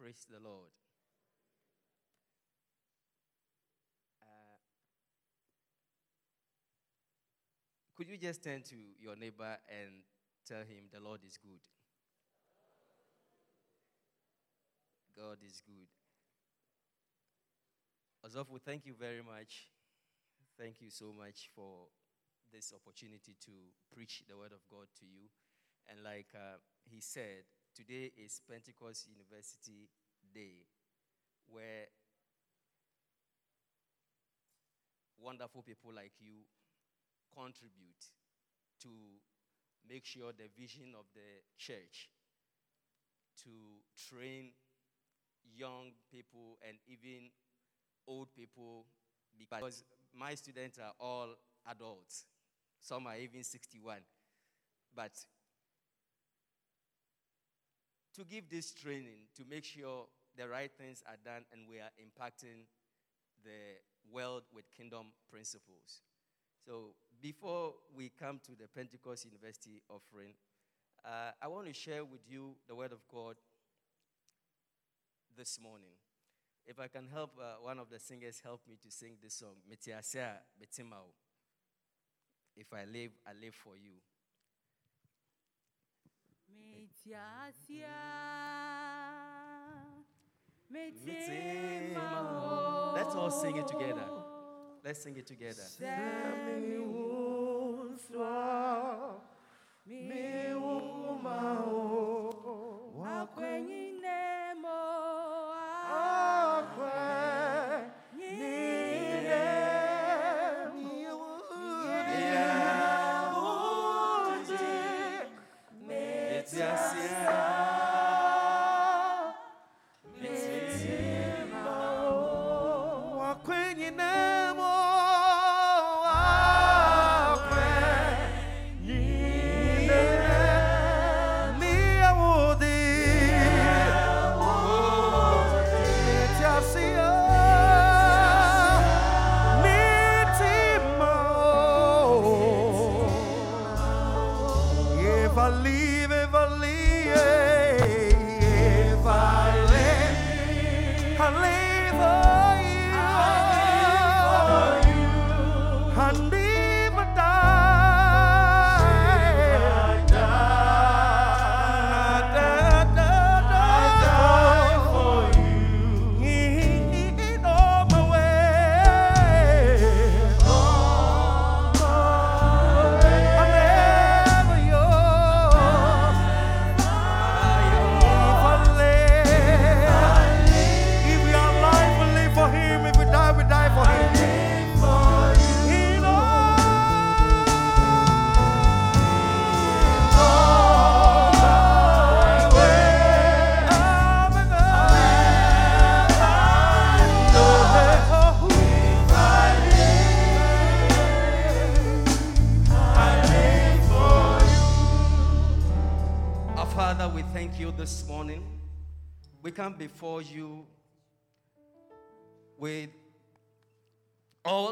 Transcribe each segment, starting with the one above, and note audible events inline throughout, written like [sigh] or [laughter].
Praise the Lord. Uh, could you just turn to your neighbor and tell him the Lord is good? God is good. Azofu, thank you very much. Thank you so much for this opportunity to preach the word of God to you. And like uh, he said, today is Pentecost University Day, where wonderful people like you contribute to make sure the vision of the church to train young people and even old people because my students are all adults. Some are even 61. But to give this training to make sure the right things are done and we are impacting the world with kingdom principles. So before we come to the Pentecost University offering, uh, I want to share with you the Word of God this morning. If I can help uh, one of the singers help me to sing this song. If I live, I live for you. Let's all sing it together. Let's sing it together.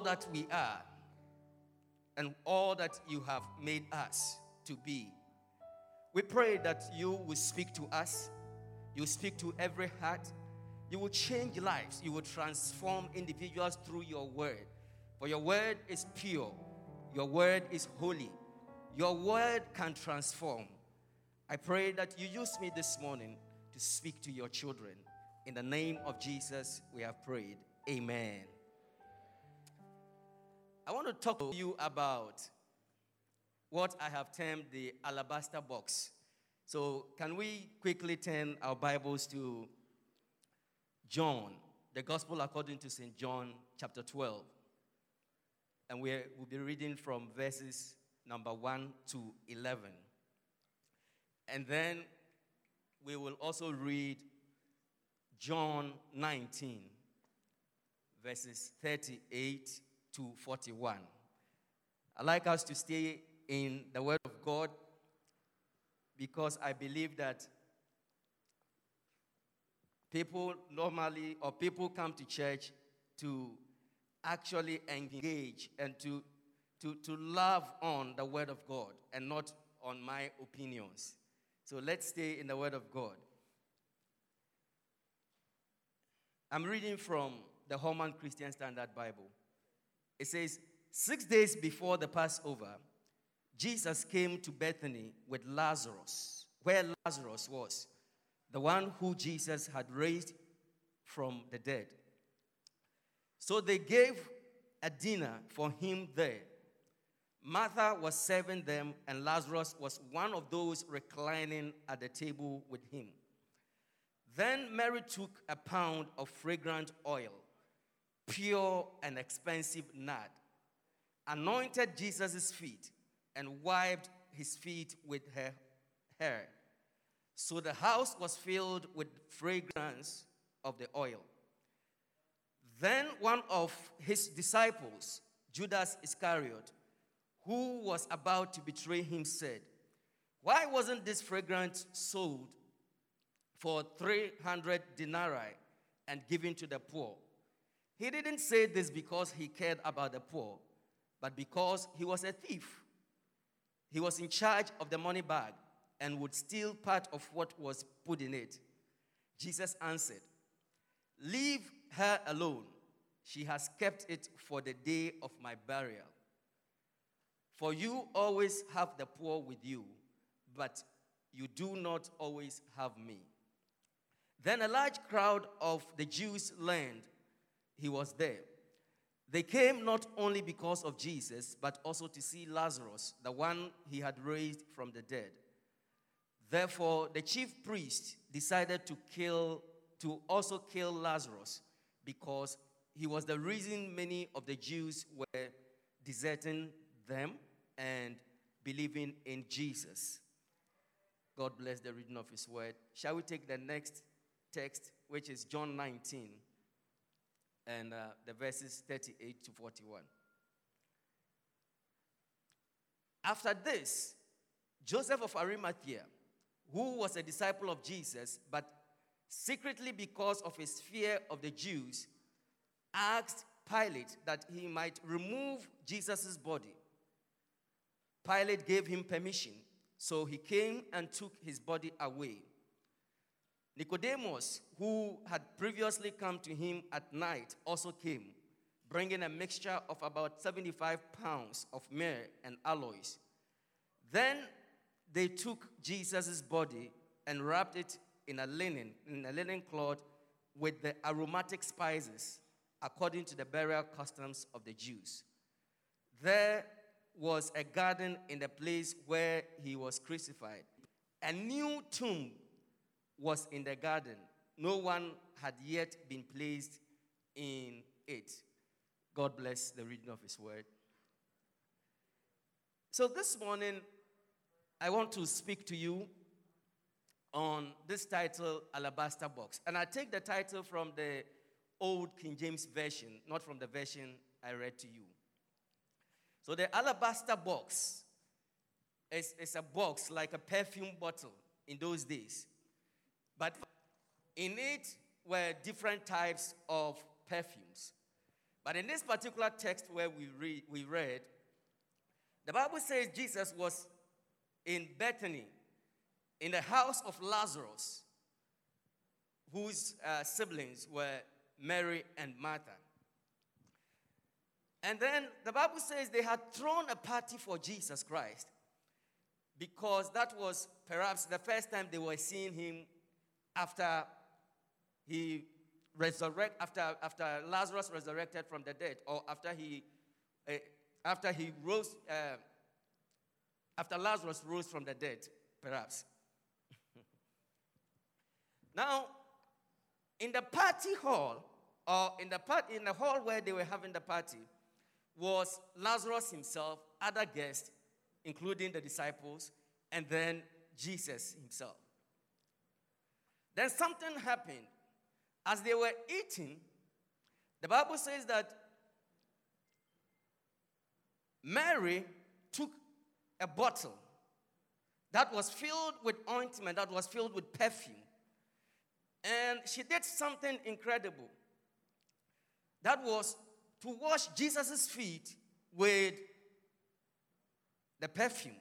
That we are and all that you have made us to be. We pray that you will speak to us, you speak to every heart, you will change lives, you will transform individuals through your word. For your word is pure, your word is holy, your word can transform. I pray that you use me this morning to speak to your children. In the name of Jesus, we have prayed. Amen. I want to talk to you about what I have termed the alabaster box. So, can we quickly turn our Bibles to John, the Gospel according to St. John, chapter 12. And we will be reading from verses number 1 to 11. And then we will also read John 19, verses 38 to 41. i like us to stay in the Word of God because I believe that people normally, or people come to church to actually engage and to, to, to love on the Word of God and not on my opinions. So let's stay in the Word of God. I'm reading from the Holman Christian Standard Bible. It says, Six days before the Passover, Jesus came to Bethany with Lazarus, where Lazarus was, the one who Jesus had raised from the dead. So they gave a dinner for him there. Martha was serving them, and Lazarus was one of those reclining at the table with him. Then Mary took a pound of fragrant oil, pure and expensive nard, anointed Jesus' feet, and wiped his feet with her hair. So the house was filled with fragrance of the oil. Then one of his disciples, Judas Iscariot, who was about to betray him, said, Why wasn't this fragrance sold for 300 denarii and given to the poor? He didn't say this because he cared about the poor, but because he was a thief. He was in charge of the money bag and would steal part of what was put in it. Jesus answered, Leave her alone. She has kept it for the day of my burial. For you always have the poor with you, but you do not always have me. Then a large crowd of the Jews learned he was there. They came not only because of Jesus, but also to see Lazarus, the one he had raised from the dead. Therefore, the chief priest decided to kill, to also kill Lazarus, because he was the reason many of the Jews were deserting them and believing in Jesus. God bless the reading of his word. Shall we take the next text, which is John 19, and uh, the verses 38 to 41? After this, Joseph of Arimathea, who was a disciple of Jesus, but secretly because of his fear of the Jews, asked Pilate that he might remove Jesus' body. Pilate gave him permission, so he came and took his body away. Nicodemus, who had previously come to him at night, also came, bringing a mixture of about 75 pounds of myrrh and aloes. Then they took Jesus' body and wrapped it in a linen, in a linen cloth with the aromatic spices, according to the burial customs of the Jews. There was a garden in the place where he was crucified. A new tomb was in the garden. No one had yet been placed in it. God bless the reading of his word. So this morning, I want to speak to you on this title, Alabaster Box. And I take the title from the Old King James Version, not from the version I read to you. So the alabaster box is, is a box like a perfume bottle in those days. In it were different types of perfumes. But in this particular text where we, read, we read, the Bible says Jesus was in Bethany, in the house of Lazarus, whose uh, siblings were Mary and Martha. And then the Bible says they had thrown a party for Jesus Christ because that was perhaps the first time they were seeing him after he resurrect after after Lazarus resurrected from the dead or after he uh, after he rose uh, after Lazarus rose from the dead perhaps [laughs] now in the party hall or in the part in the hall where they were having the party was Lazarus himself, other guests, including the disciples, and then Jesus himself. Then something happened. As they were eating, the Bible says that Mary took a bottle that was filled with ointment, that was filled with perfume, and she did something incredible. That was to wash Jesus' feet with the perfume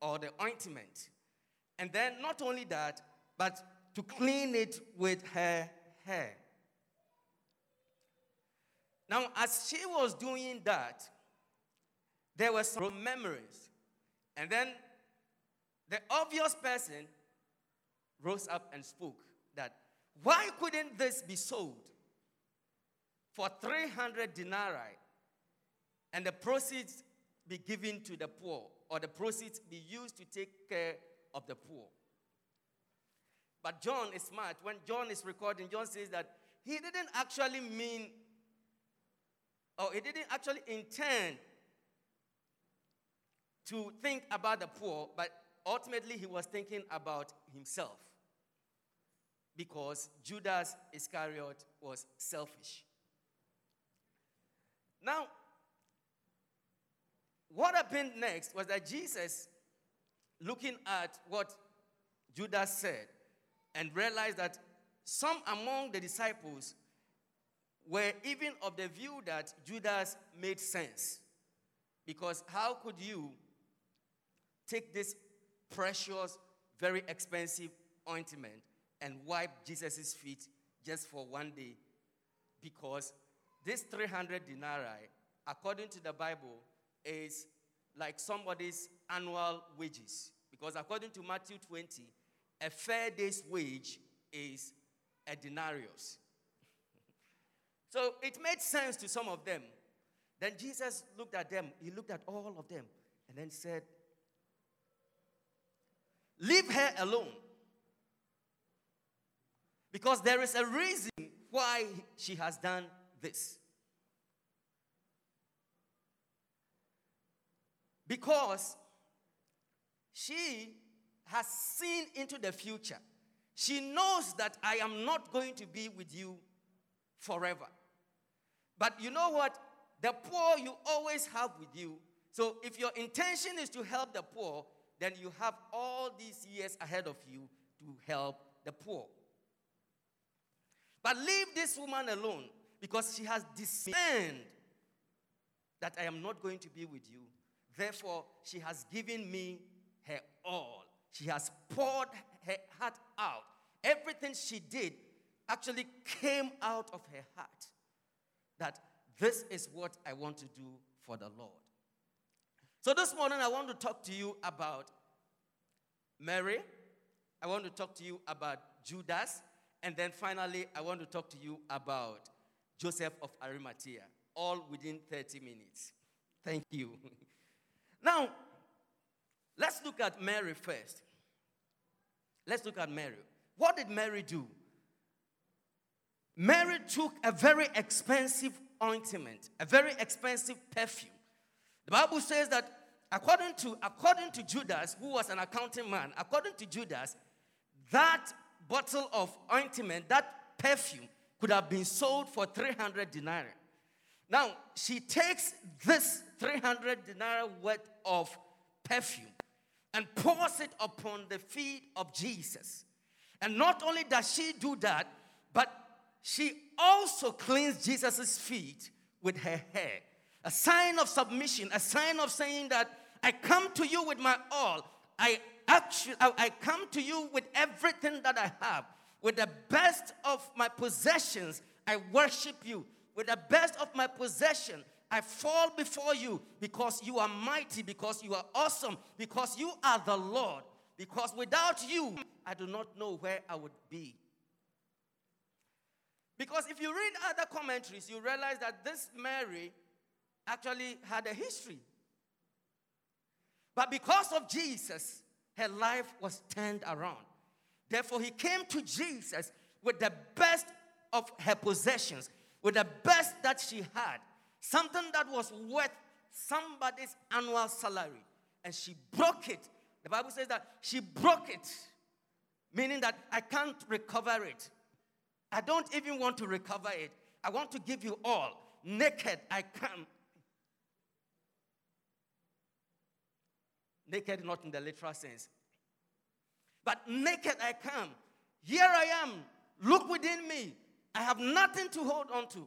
or the ointment. And then not only that, but to clean it with her hair. Now, as she was doing that, there were some memories. And then the obvious person rose up and spoke that why couldn't this be sold for 300 denarii and the proceeds be given to the poor or the proceeds be used to take care of the poor? But John is smart. When John is recording, John says that he didn't actually mean, or he didn't actually intend to think about the poor, but ultimately he was thinking about himself because Judas Iscariot was selfish. Now, what happened next was that Jesus, looking at what Judas said, and realized that some among the disciples were even of the view that Judas made sense. Because how could you take this precious, very expensive ointment and wipe Jesus' feet just for one day? Because this 300 denarii, according to the Bible, is like somebody's annual wages. Because according to Matthew 20, a fair day's wage is a denarius. so it made sense to some of them. Then Jesus looked at them, he looked at all of them, and then said, Leave her alone. Because there is a reason why she has done this. Because she has seen into the future. She knows that I am not going to be with you forever. But you know what? The poor you always have with you. So if your intention is to help the poor, then you have all these years ahead of you to help the poor. But leave this woman alone because she has discerned that I am not going to be with you. Therefore, she has given me her all. She has poured her heart out. Everything she did actually came out of her heart. That this is what I want to do for the Lord. So this morning, I want to talk to you about Mary. I want to talk to you about Judas. And then finally, I want to talk to you about Joseph of Arimathea, all within 30 minutes. Thank you. [laughs] now, Let's look at Mary first. Let's look at Mary. What did Mary do? Mary took a very expensive ointment, a very expensive perfume. The Bible says that according to, according to Judas, who was an accounting man, according to Judas, that bottle of ointment, that perfume, could have been sold for 300 denarii. Now, she takes this 300 denarii worth of perfume and pours it upon the feet of Jesus. And not only does she do that, but she also cleans Jesus' feet with her hair. A sign of submission, a sign of saying that I come to you with my all. I actually I come to you with everything that I have. With the best of my possessions, I worship you. With the best of my possession, I fall before you because you are mighty, because you are awesome, because you are the Lord. Because without you, I do not know where I would be. Because if you read other commentaries, you realize that this Mary actually had a history. But because of Jesus, her life was turned around. Therefore, he came to Jesus with the best of her possessions, with the best that she had something that was worth somebody's annual salary, and she broke it. The Bible says that she broke it, meaning that I can't recover it. I don't even want to recover it. I want to give you all. Naked, I come. Naked, not in the literal sense. But naked, I come. Here I am. Look within me. I have nothing to hold on to.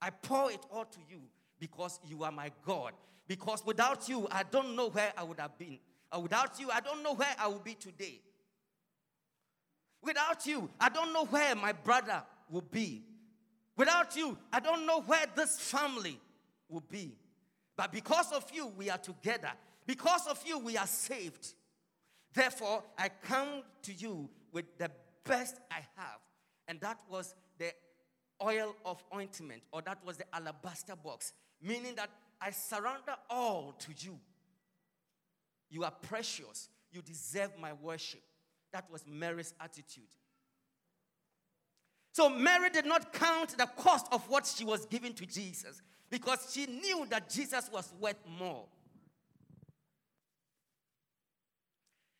I pour it all to you because you are my God. Because without you, I don't know where I would have been. And without you, I don't know where I will be today. Without you, I don't know where my brother will be. Without you, I don't know where this family will be. But because of you, we are together. Because of you, we are saved. Therefore, I come to you with the best I have. And that was the oil of ointment, or that was the alabaster box, meaning that I surrender all to you. You are precious. You deserve my worship. That was Mary's attitude. So Mary did not count the cost of what she was giving to Jesus because she knew that Jesus was worth more.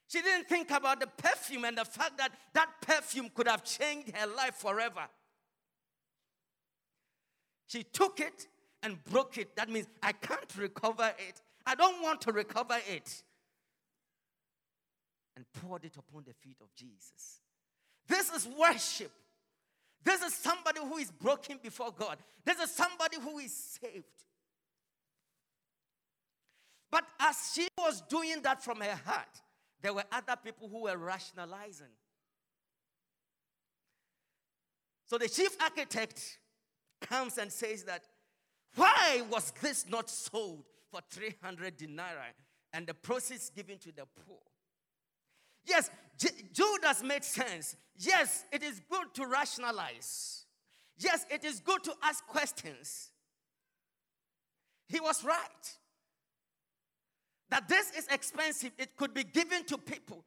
She didn't think about the perfume and the fact that that perfume could have changed her life forever. She took it and broke it. That means I can't recover it. I don't want to recover it. And poured it upon the feet of Jesus. This is worship. This is somebody who is broken before God. This is somebody who is saved. But as she was doing that from her heart, there were other people who were rationalizing. So the chief architect comes and says that, why was this not sold for 300 denarii and the proceeds given to the poor? Yes, J- Judas made sense. Yes, it is good to rationalize. Yes, it is good to ask questions. He was right. That this is expensive, it could be given to people.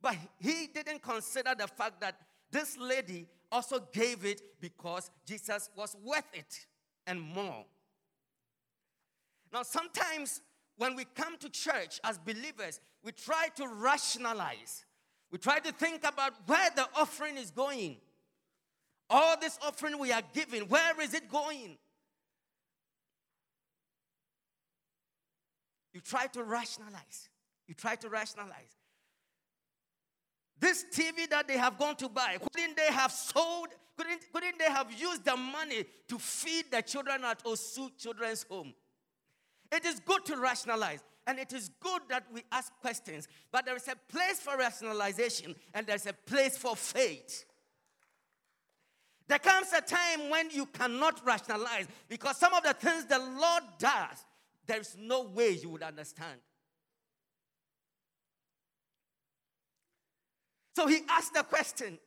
But he didn't consider the fact that this lady also gave it because Jesus was worth it and more. Now, sometimes when we come to church as believers, we try to rationalize. We try to think about where the offering is going. All this offering we are giving, where is it going? You try to rationalize. You try to rationalize. This TV that they have gone to buy, couldn't they have sold? Couldn't, couldn't they have used the money to feed the children at Osu Children's Home? It is good to rationalize. And it is good that we ask questions, but there is a place for rationalization and there's a place for faith. There comes a time when you cannot rationalize because some of the things the Lord does, there is no way you would understand. So he asked the question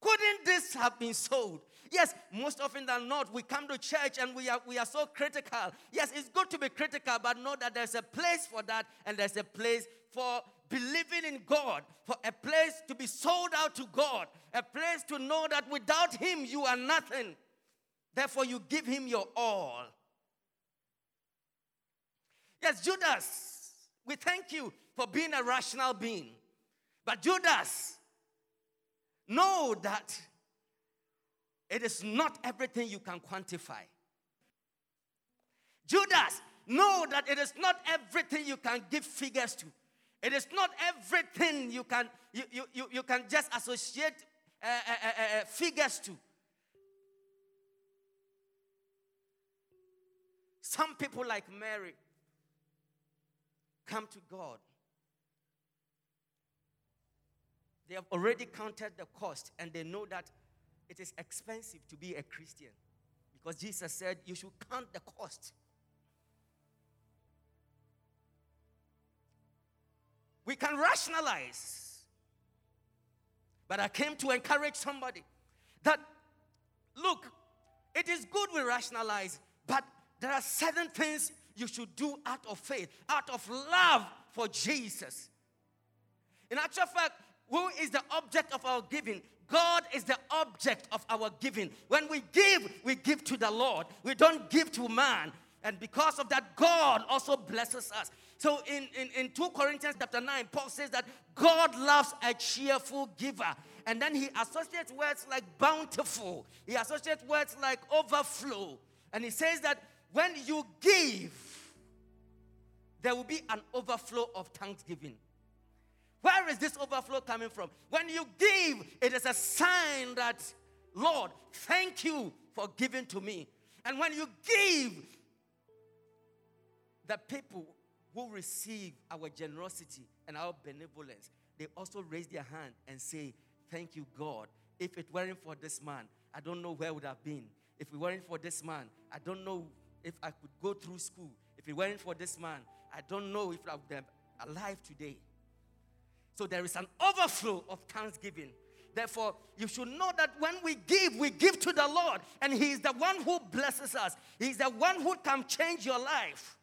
Couldn't this have been sold? Yes, most often than not, we come to church and we are, we are so critical. Yes, it's good to be critical, but know that there's a place for that and there's a place for believing in God, for a place to be sold out to God, a place to know that without Him you are nothing. Therefore, you give Him your all. Yes, Judas, we thank you for being a rational being. But Judas, know that it is not everything you can quantify. Judas, know that it is not everything you can give figures to. It is not everything you can you, you, you, you can just associate uh, uh, uh, uh figures to. Some people like Mary come to God They have already counted the cost and they know that it is expensive to be a Christian. Because Jesus said you should count the cost. We can rationalize. But I came to encourage somebody that, look, it is good we rationalize, but there are certain things you should do out of faith, out of love for Jesus. In actual fact, who is the object of our giving? God is the object of our giving. When we give, we give to the Lord. We don't give to man. And because of that, God also blesses us. So in, in, in 2 Corinthians chapter 9, Paul says that God loves a cheerful giver. And then he associates words like bountiful, he associates words like overflow. And he says that when you give, there will be an overflow of thanksgiving. Where is this overflow coming from? When you give, it is a sign that, Lord, thank you for giving to me. And when you give, the people who receive our generosity and our benevolence, they also raise their hand and say, Thank you, God. If it weren't for this man, I don't know where I would have been. If it weren't for this man, I don't know if I could go through school. If it weren't for this man, I don't know if I would have alive today. So there is an overflow of thanksgiving. Therefore, you should know that when we give, we give to the Lord, and He is the one who blesses us. He's the one who can change your life.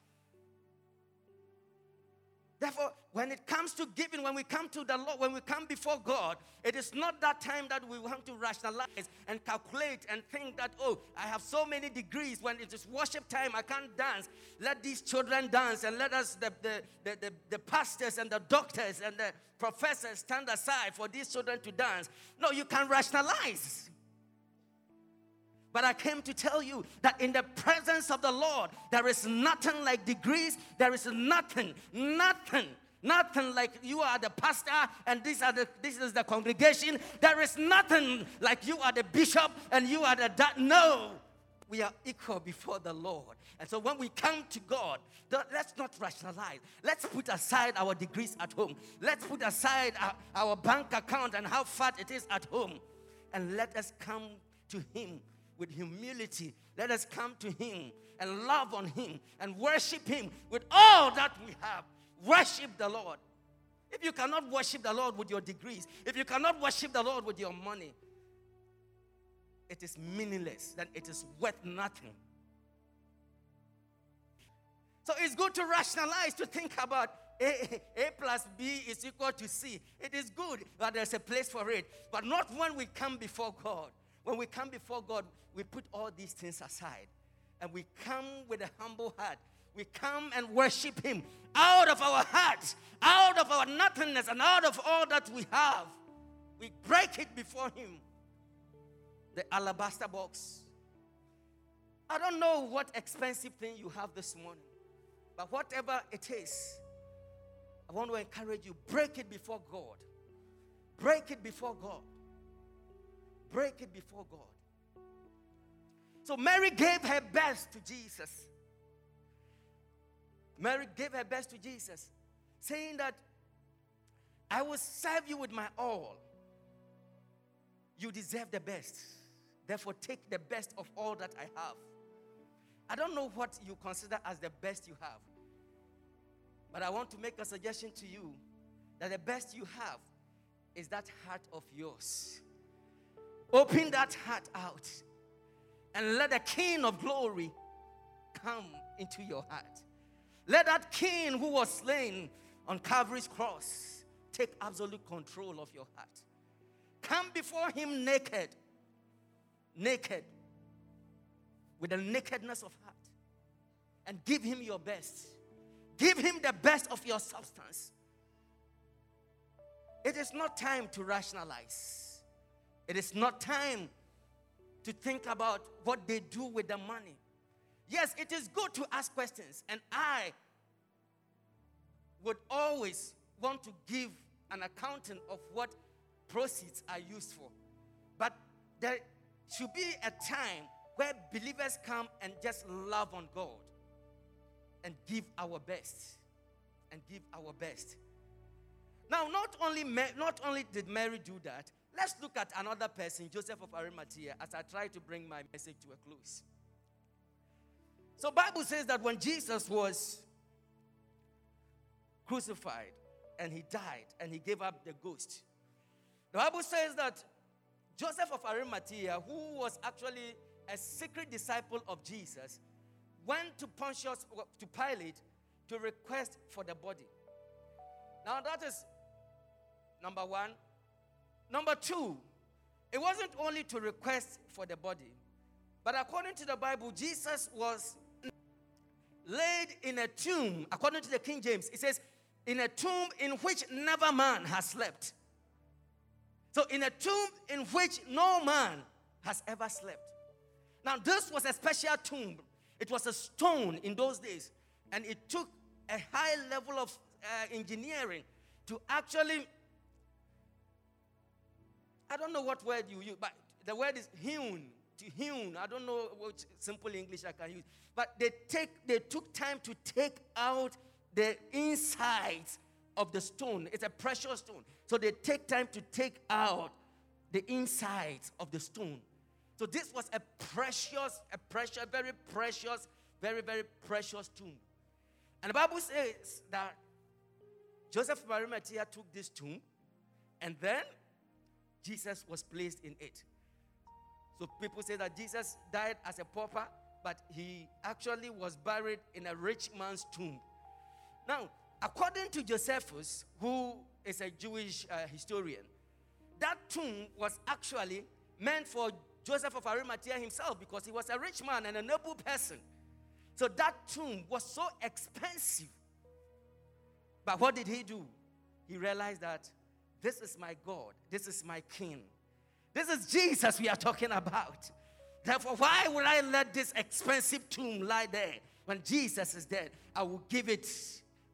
Therefore, when it comes to giving, when we come to the Lord, when we come before God, it is not that time that we want to rationalize and calculate and think that, oh, I have so many degrees. When it is worship time, I can't dance. Let these children dance and let us, the, the, the, the, the pastors and the doctors and the professors, stand aside for these children to dance. No, you can rationalize. But I came to tell you that in the presence of the Lord, there is nothing like degrees. There is nothing, nothing, nothing like you are the pastor and this, are the, this is the congregation. There is nothing like you are the bishop and you are the da- no. We are equal before the Lord. And so when we come to God, let's not rationalize. Let's put aside our degrees at home. Let's put aside our, our bank account and how fat it is at home. And let us come to Him with humility. Let us come to Him and love on Him and worship Him with all that we have. Worship the Lord. If you cannot worship the Lord with your degrees, if you cannot worship the Lord with your money, it is meaningless, then it is worth nothing. So it's good to rationalize, to think about a, a, plus B is equal to C. It is good that there's a place for it, but not when we come before God. When we come before God, we put all these things aside and we come with a humble heart. We come and worship Him out of our hearts, out of our nothingness, and out of all that we have. We break it before Him. The alabaster box. I don't know what expensive thing you have this morning, but whatever it is, I want to encourage you break it before God. Break it before God. Break it before God. So Mary gave her best to Jesus. Mary gave her best to Jesus, saying that I will serve you with my all. You deserve the best. Therefore, take the best of all that I have. I don't know what you consider as the best you have, but I want to make a suggestion to you that the best you have is that heart of yours. Open that heart out and let the King of glory come into your heart. Let that King who was slain on Calvary's cross take absolute control of your heart. Come before him naked, naked, with the nakedness of heart, and give him your best. Give him the best of your substance. It is not time to rationalize. It is not time to think about what they do with the money. Yes, it is good to ask questions, and I would always want to give an accounting of what proceeds are used for. But there should be a time where believers come and just love on God and give our best. And give our best. Now, not only, not only did Mary do that, Let's look at another person, Joseph of Arimathea, as I try to bring my message to a close. So Bible says that when Jesus was crucified and he died and he gave up the ghost. The Bible says that Joseph of Arimathea, who was actually a secret disciple of Jesus, went to Pontius to Pilate to request for the body. Now that is number 1. Number two, it wasn't only to request for the body, but according to the Bible, Jesus was laid in a tomb, according to the King James, it says, in a tomb in which never man has slept. So, in a tomb in which no man has ever slept. Now, this was a special tomb. It was a stone in those days, and it took a high level of uh, engineering to actually I don't know what word you use, but the word is hewn. To hewn. I don't know what simple English I can use. But they take they took time to take out the insides of the stone. It's a precious stone. So they take time to take out the insides of the stone. So this was a precious, a precious, very precious, very, very precious tomb. And the Bible says that Joseph Arimathea took this tomb and then Jesus was placed in it. So people say that Jesus died as a pauper, but he actually was buried in a rich man's tomb. Now, according to Josephus, who is a Jewish uh, historian, that tomb was actually meant for Joseph of Arimathea himself because he was a rich man and a noble person. So that tomb was so expensive. But what did he do? He realized that this is my God, this is my King, this is Jesus we are talking about. Therefore, why would I let this expensive tomb lie there when Jesus is dead? I will give it,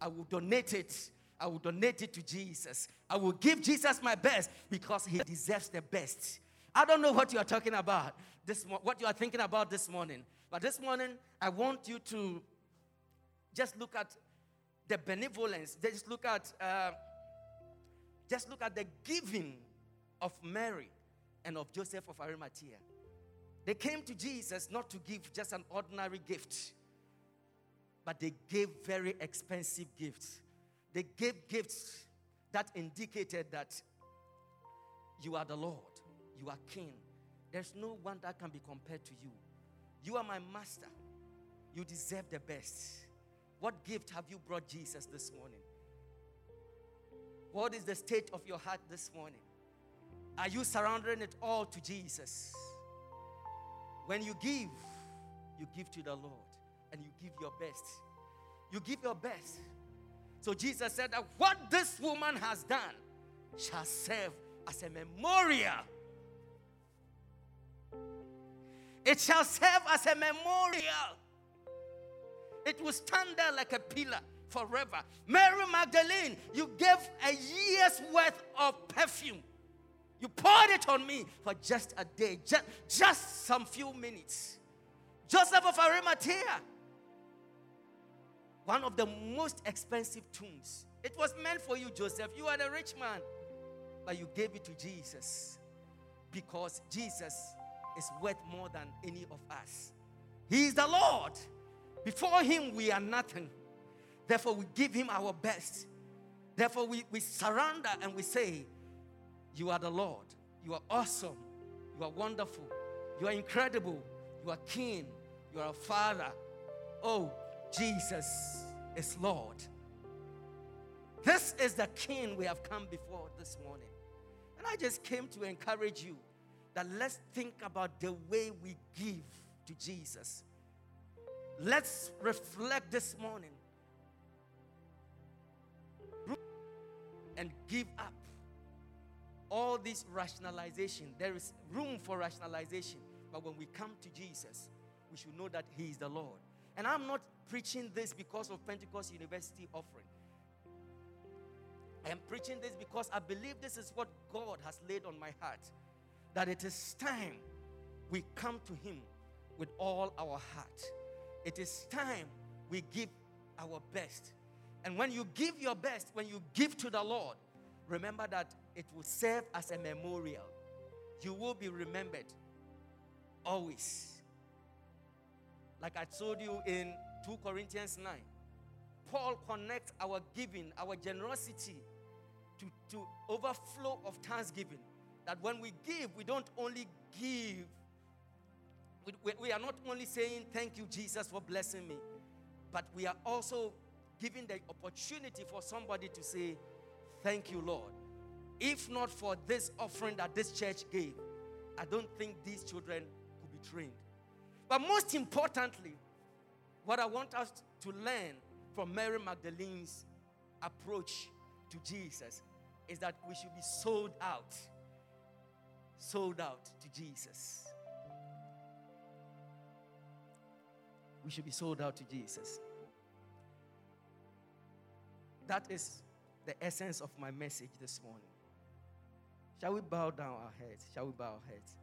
I will donate it, I will donate it to Jesus. I will give Jesus my best because he deserves the best. I don't know what you are talking about this what you are thinking about this morning. But this morning I want you to just look at the benevolence. Just look at uh, just look at the giving of Mary and of Joseph of Arimathea. They came to Jesus not to give just an ordinary gift, but they gave very expensive gifts. They gave gifts that indicated that you are the Lord, you are King. There's no one that can be compared to you. You are my master. You deserve the best. What gift have you brought Jesus this morning? What is the state of your heart this morning? Are you surrendering it all to Jesus? When you give, you give to the Lord and you give your best. You give your best. So Jesus said that what this woman has done shall serve as a memorial. It shall serve as a memorial. It will stand there like a pillar forever. Mary Magdalene, you gave a year's worth of perfume. You poured it on me for just a day, just, just some few minutes. Joseph of Arimathea, one of the most expensive tombs. It was meant for you, Joseph. You are the rich man, but you gave it to Jesus because Jesus is worth more than any of us. He is the Lord. Before Him, we are nothing. Therefore, we give Him our best. Therefore, we, we surrender and we say, You are the Lord. You are awesome. You are wonderful. You are incredible. You are King. You are a Father. Oh, Jesus is Lord. This is the King we have come before this morning. And I just came to encourage you that let's think about the way we give to Jesus. Let's reflect this morning and give up all this rationalization. There is room for rationalization. But when we come to Jesus, we should know that He is the Lord. And I'm not preaching this because of Pentecost University offering. I am preaching this because I believe this is what God has laid on my heart. That it is time we come to Him with all our heart. It is time we give our best. And when you give your best, when you give to the Lord, remember that it will serve as a memorial. You will be remembered always. Like I told you in 2 Corinthians 9, Paul connects our giving, our generosity to, to overflow of thanksgiving. That when we give, we don't only give, we, we, we are not only saying, Thank you, Jesus, for blessing me, but we are also giving the opportunity for somebody to say, Thank you, Lord. If not for this offering that this church gave, I don't think these children could be trained. But most importantly, what I want us to learn from Mary Magdalene's approach to Jesus is that we should be sold out. Sold out to Jesus. We should be sold out to Jesus. That is the essence of my message this morning. Shall we bow down our heads? Shall we bow our heads?